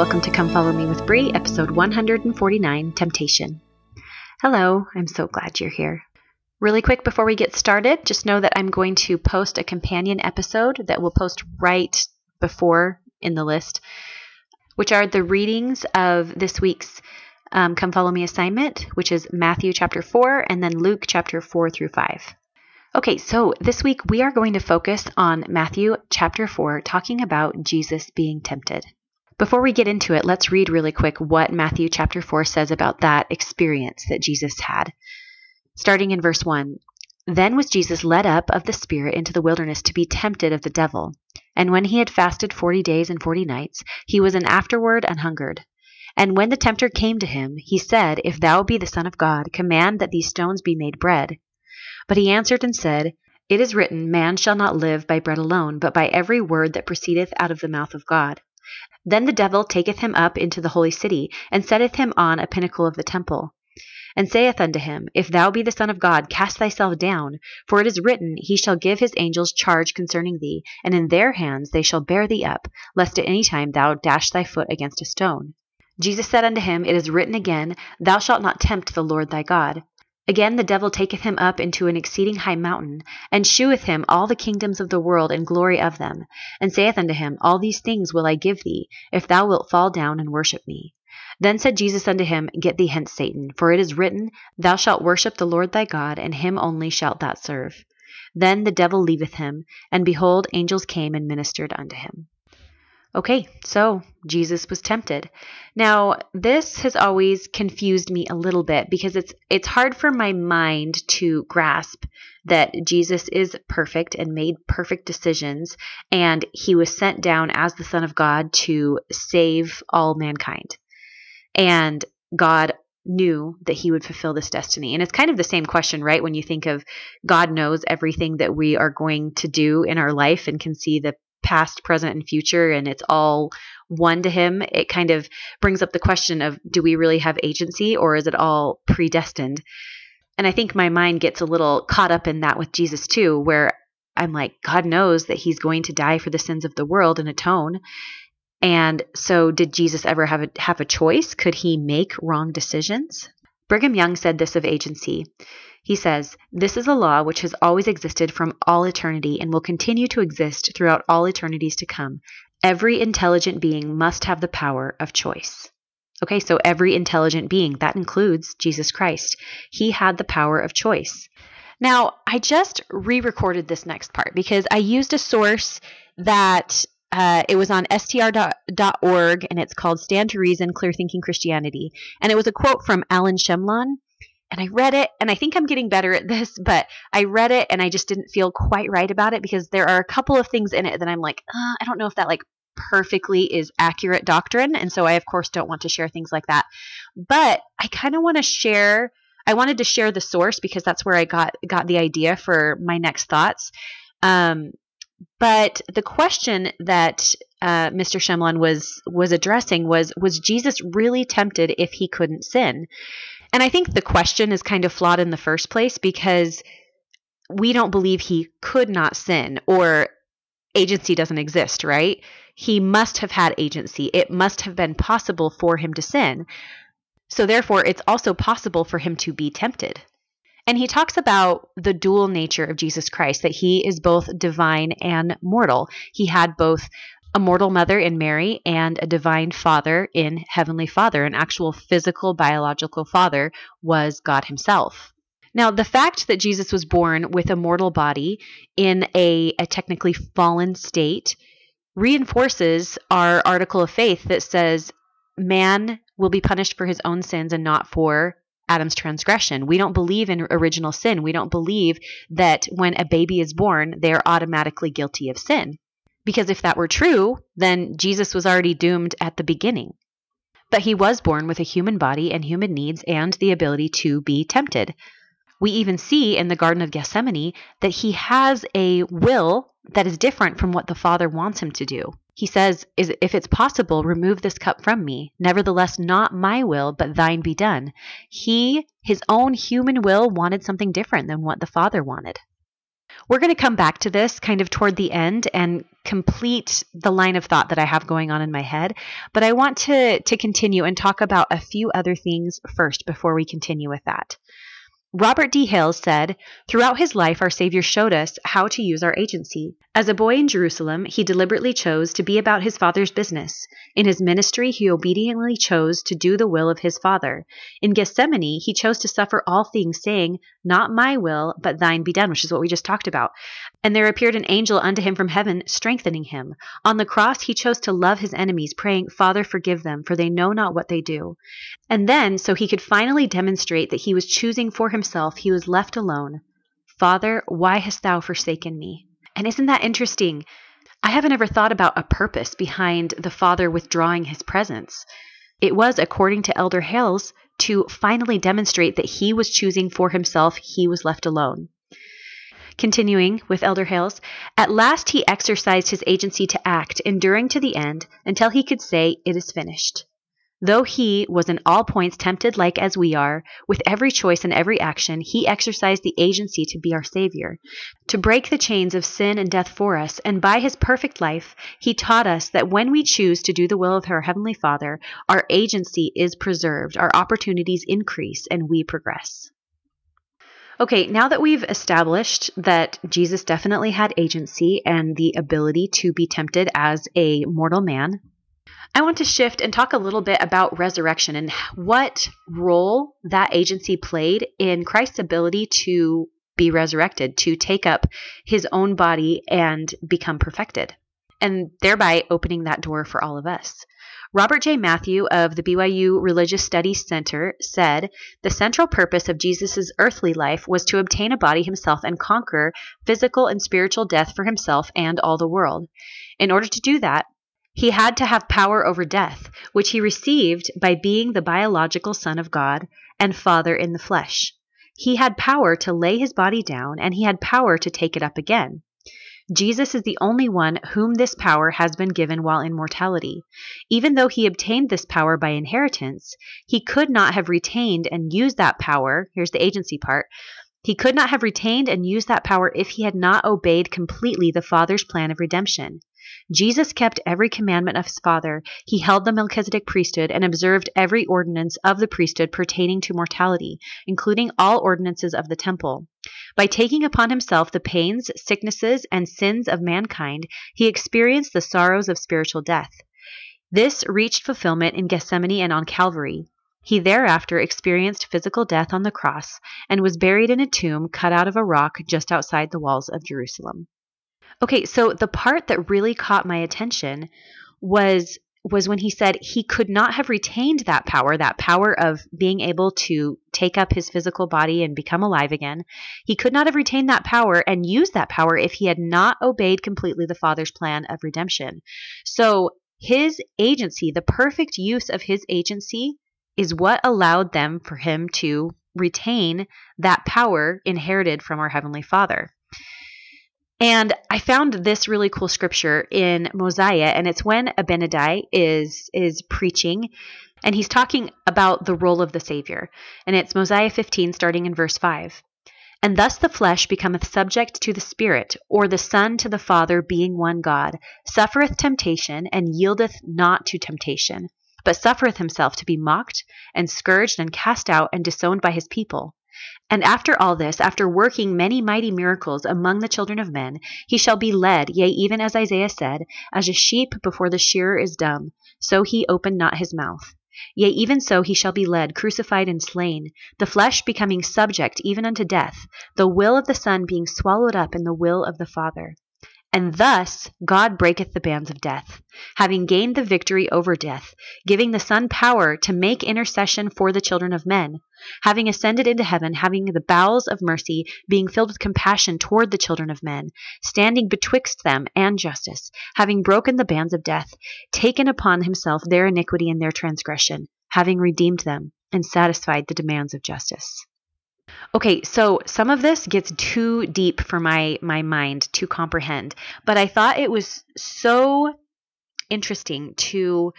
welcome to Come Follow Me with Brie, episode 149 Temptation. Hello, I'm so glad you're here. Really quick before we get started, just know that I'm going to post a companion episode that will post right before in the list, which are the readings of this week's um, Come Follow Me assignment, which is Matthew chapter 4 and then Luke chapter 4 through 5. Okay, so this week we are going to focus on Matthew chapter 4, talking about Jesus being tempted. Before we get into it, let's read really quick what Matthew chapter 4 says about that experience that Jesus had. Starting in verse 1 Then was Jesus led up of the Spirit into the wilderness to be tempted of the devil. And when he had fasted forty days and forty nights, he was an afterward an hungered. And when the tempter came to him, he said, If thou be the Son of God, command that these stones be made bread. But he answered and said, It is written, Man shall not live by bread alone, but by every word that proceedeth out of the mouth of God. Then the devil taketh him up into the holy city, and setteth him on a pinnacle of the temple, and saith unto him, If thou be the Son of God, cast thyself down: for it is written, He shall give his angels charge concerning thee, and in their hands they shall bear thee up, lest at any time thou dash thy foot against a stone. Jesus said unto him, It is written again, Thou shalt not tempt the Lord thy God. Again the devil taketh him up into an exceeding high mountain, and sheweth him all the kingdoms of the world and glory of them, and saith unto him, All these things will I give thee, if thou wilt fall down and worship me. Then said Jesus unto him, Get thee hence, Satan, for it is written, Thou shalt worship the Lord thy God, and him only shalt thou serve. Then the devil leaveth him, and behold, angels came and ministered unto him. Okay, so Jesus was tempted. Now, this has always confused me a little bit because it's it's hard for my mind to grasp that Jesus is perfect and made perfect decisions and he was sent down as the son of God to save all mankind. And God knew that he would fulfill this destiny. And it's kind of the same question, right? When you think of God knows everything that we are going to do in our life and can see the past, present, and future, and it's all one to him, it kind of brings up the question of do we really have agency or is it all predestined? And I think my mind gets a little caught up in that with Jesus too, where I'm like, God knows that he's going to die for the sins of the world and atone. And so, did Jesus ever have a, have a choice? Could he make wrong decisions? Brigham Young said this of agency. He says, This is a law which has always existed from all eternity and will continue to exist throughout all eternities to come. Every intelligent being must have the power of choice. Okay, so every intelligent being, that includes Jesus Christ, he had the power of choice. Now, I just re recorded this next part because I used a source that uh, it was on str.org and it's called Stand to Reason Clear Thinking Christianity. And it was a quote from Alan Shlemon and I read it, and I think I'm getting better at this, but I read it and I just didn't feel quite right about it because there are a couple of things in it that I'm like, uh, I don't know if that like perfectly is accurate doctrine, and so I of course don't want to share things like that. But I kind of want to share. I wanted to share the source because that's where I got got the idea for my next thoughts. Um, but the question that uh, Mr. Shlemon was was addressing was was Jesus really tempted if he couldn't sin? And I think the question is kind of flawed in the first place because we don't believe he could not sin or agency doesn't exist, right? He must have had agency. It must have been possible for him to sin. So therefore, it's also possible for him to be tempted. And he talks about the dual nature of Jesus Christ, that he is both divine and mortal. He had both a mortal mother in Mary and a divine father in Heavenly Father. An actual physical, biological father was God Himself. Now, the fact that Jesus was born with a mortal body in a, a technically fallen state reinforces our article of faith that says man will be punished for his own sins and not for Adam's transgression. We don't believe in original sin. We don't believe that when a baby is born, they are automatically guilty of sin. Because if that were true, then Jesus was already doomed at the beginning. But he was born with a human body and human needs and the ability to be tempted. We even see in the Garden of Gethsemane that he has a will that is different from what the Father wants him to do. He says, If it's possible, remove this cup from me. Nevertheless, not my will, but thine be done. He, his own human will, wanted something different than what the Father wanted. We're going to come back to this kind of toward the end and complete the line of thought that I have going on in my head, but I want to to continue and talk about a few other things first before we continue with that. Robert D. Hales said, Throughout his life, our Savior showed us how to use our agency. As a boy in Jerusalem, he deliberately chose to be about his Father's business. In his ministry, he obediently chose to do the will of his Father. In Gethsemane, he chose to suffer all things, saying, Not my will, but thine be done, which is what we just talked about. And there appeared an angel unto him from heaven, strengthening him. On the cross, he chose to love his enemies, praying, Father, forgive them, for they know not what they do. And then, so he could finally demonstrate that he was choosing for himself, he was left alone. Father, why hast thou forsaken me? And isn't that interesting? I haven't ever thought about a purpose behind the Father withdrawing his presence. It was, according to Elder Hales, to finally demonstrate that he was choosing for himself, he was left alone. Continuing with Elder Hales, at last he exercised his agency to act, enduring to the end, until he could say, It is finished. Though he was in all points tempted like as we are, with every choice and every action, he exercised the agency to be our Savior, to break the chains of sin and death for us, and by his perfect life, he taught us that when we choose to do the will of our Heavenly Father, our agency is preserved, our opportunities increase, and we progress. Okay, now that we've established that Jesus definitely had agency and the ability to be tempted as a mortal man, I want to shift and talk a little bit about resurrection and what role that agency played in Christ's ability to be resurrected, to take up his own body and become perfected, and thereby opening that door for all of us. Robert J. Matthew of the BYU Religious Studies Center said the central purpose of Jesus' earthly life was to obtain a body himself and conquer physical and spiritual death for himself and all the world. In order to do that, he had to have power over death, which he received by being the biological Son of God and Father in the flesh. He had power to lay his body down, and he had power to take it up again. Jesus is the only one whom this power has been given while in mortality. Even though he obtained this power by inheritance, he could not have retained and used that power. Here's the agency part. He could not have retained and used that power if he had not obeyed completely the Father's plan of redemption. Jesus kept every commandment of his Father. He held the Melchizedek priesthood and observed every ordinance of the priesthood pertaining to mortality, including all ordinances of the temple. By taking upon himself the pains, sicknesses, and sins of mankind, he experienced the sorrows of spiritual death. This reached fulfillment in Gethsemane and on Calvary. He thereafter experienced physical death on the cross and was buried in a tomb cut out of a rock just outside the walls of Jerusalem. Okay, so the part that really caught my attention was was when he said he could not have retained that power, that power of being able to take up his physical body and become alive again. He could not have retained that power and used that power if he had not obeyed completely the Father's plan of redemption. So his agency, the perfect use of his agency, is what allowed them for him to retain that power inherited from our Heavenly Father. And I found this really cool scripture in Mosiah, and it's when Abinadi is is preaching, and he's talking about the role of the Savior. And it's Mosiah 15, starting in verse 5. And thus the flesh becometh subject to the Spirit, or the Son to the Father, being one God, suffereth temptation, and yieldeth not to temptation, but suffereth himself to be mocked, and scourged, and cast out, and disowned by his people. And after all this, after working many mighty miracles among the children of men, he shall be led, yea, even as Isaiah said, as a sheep before the shearer is dumb, so he opened not his mouth. Yea, even so he shall be led, crucified and slain, the flesh becoming subject even unto death, the will of the Son being swallowed up in the will of the Father. And thus God breaketh the bands of death, having gained the victory over death, giving the Son power to make intercession for the children of men, having ascended into heaven, having the bowels of mercy, being filled with compassion toward the children of men, standing betwixt them and justice, having broken the bands of death, taken upon himself their iniquity and their transgression, having redeemed them, and satisfied the demands of justice. Okay, so some of this gets too deep for my my mind to comprehend, but I thought it was so interesting to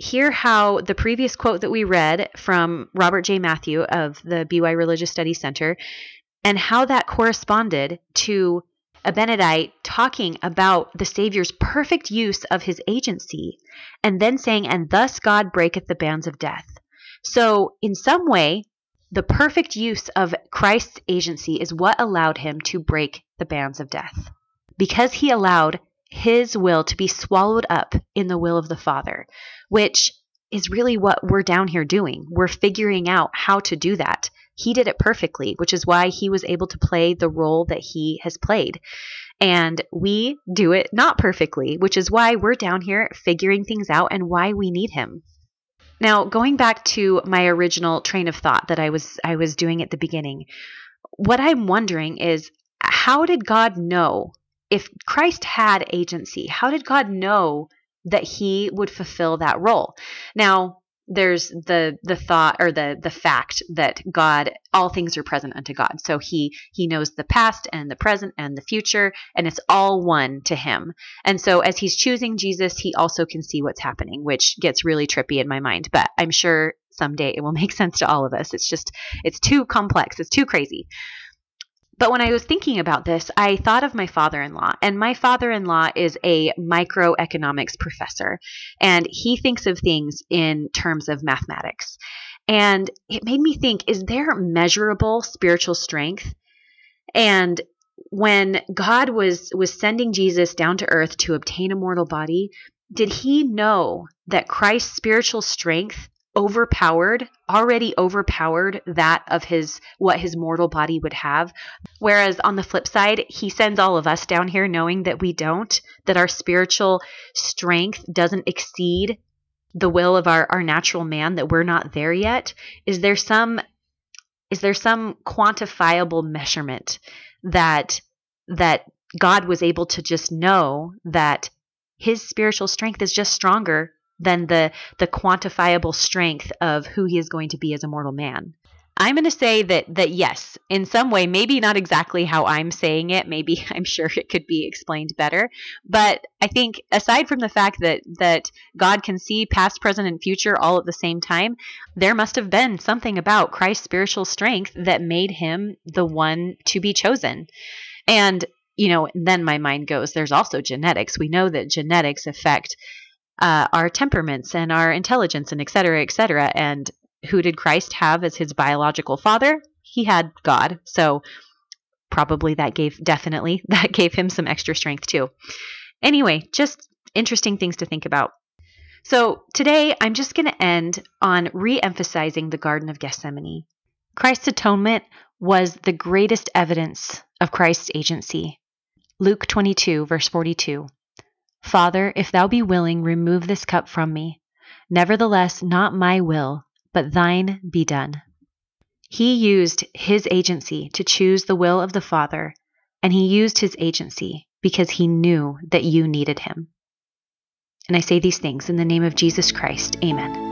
hear how the previous quote that we read from Robert J. Matthew of the BY Religious Studies Center and how that corresponded to Abinadi talking about the Savior's perfect use of his agency, and then saying, And thus God breaketh the bands of death. So, in some way, the perfect use of Christ's agency is what allowed him to break the bands of death. Because he allowed his will to be swallowed up in the will of the Father, which is really what we're down here doing. We're figuring out how to do that. He did it perfectly, which is why he was able to play the role that he has played. And we do it not perfectly, which is why we're down here figuring things out and why we need him. Now, going back to my original train of thought that I was I was doing at the beginning, what I'm wondering is how did God know if Christ had agency? How did God know that he would fulfill that role. Now, there's the the thought or the the fact that God all things are present unto God. So he he knows the past and the present and the future and it's all one to him. And so as he's choosing Jesus, he also can see what's happening, which gets really trippy in my mind, but I'm sure someday it will make sense to all of us. It's just it's too complex. It's too crazy. But when I was thinking about this, I thought of my father in law. And my father in law is a microeconomics professor. And he thinks of things in terms of mathematics. And it made me think is there measurable spiritual strength? And when God was was sending Jesus down to earth to obtain a mortal body, did he know that Christ's spiritual strength overpowered, already overpowered that of his what his mortal body would have. Whereas on the flip side, he sends all of us down here knowing that we don't, that our spiritual strength doesn't exceed the will of our, our natural man, that we're not there yet. Is there some is there some quantifiable measurement that that God was able to just know that his spiritual strength is just stronger than the the quantifiable strength of who he is going to be as a mortal man. I'm going to say that that yes, in some way, maybe not exactly how I'm saying it. Maybe I'm sure it could be explained better. But I think aside from the fact that that God can see past, present, and future all at the same time, there must have been something about Christ's spiritual strength that made him the one to be chosen. And you know, then my mind goes, there's also genetics. We know that genetics affect uh, our temperaments and our intelligence and et cetera, et cetera. And who did Christ have as his biological father? He had God. So probably that gave, definitely, that gave him some extra strength too. Anyway, just interesting things to think about. So today I'm just going to end on re emphasizing the Garden of Gethsemane. Christ's atonement was the greatest evidence of Christ's agency. Luke 22, verse 42. Father, if thou be willing, remove this cup from me. Nevertheless, not my will, but thine be done. He used his agency to choose the will of the Father, and he used his agency because he knew that you needed him. And I say these things in the name of Jesus Christ. Amen.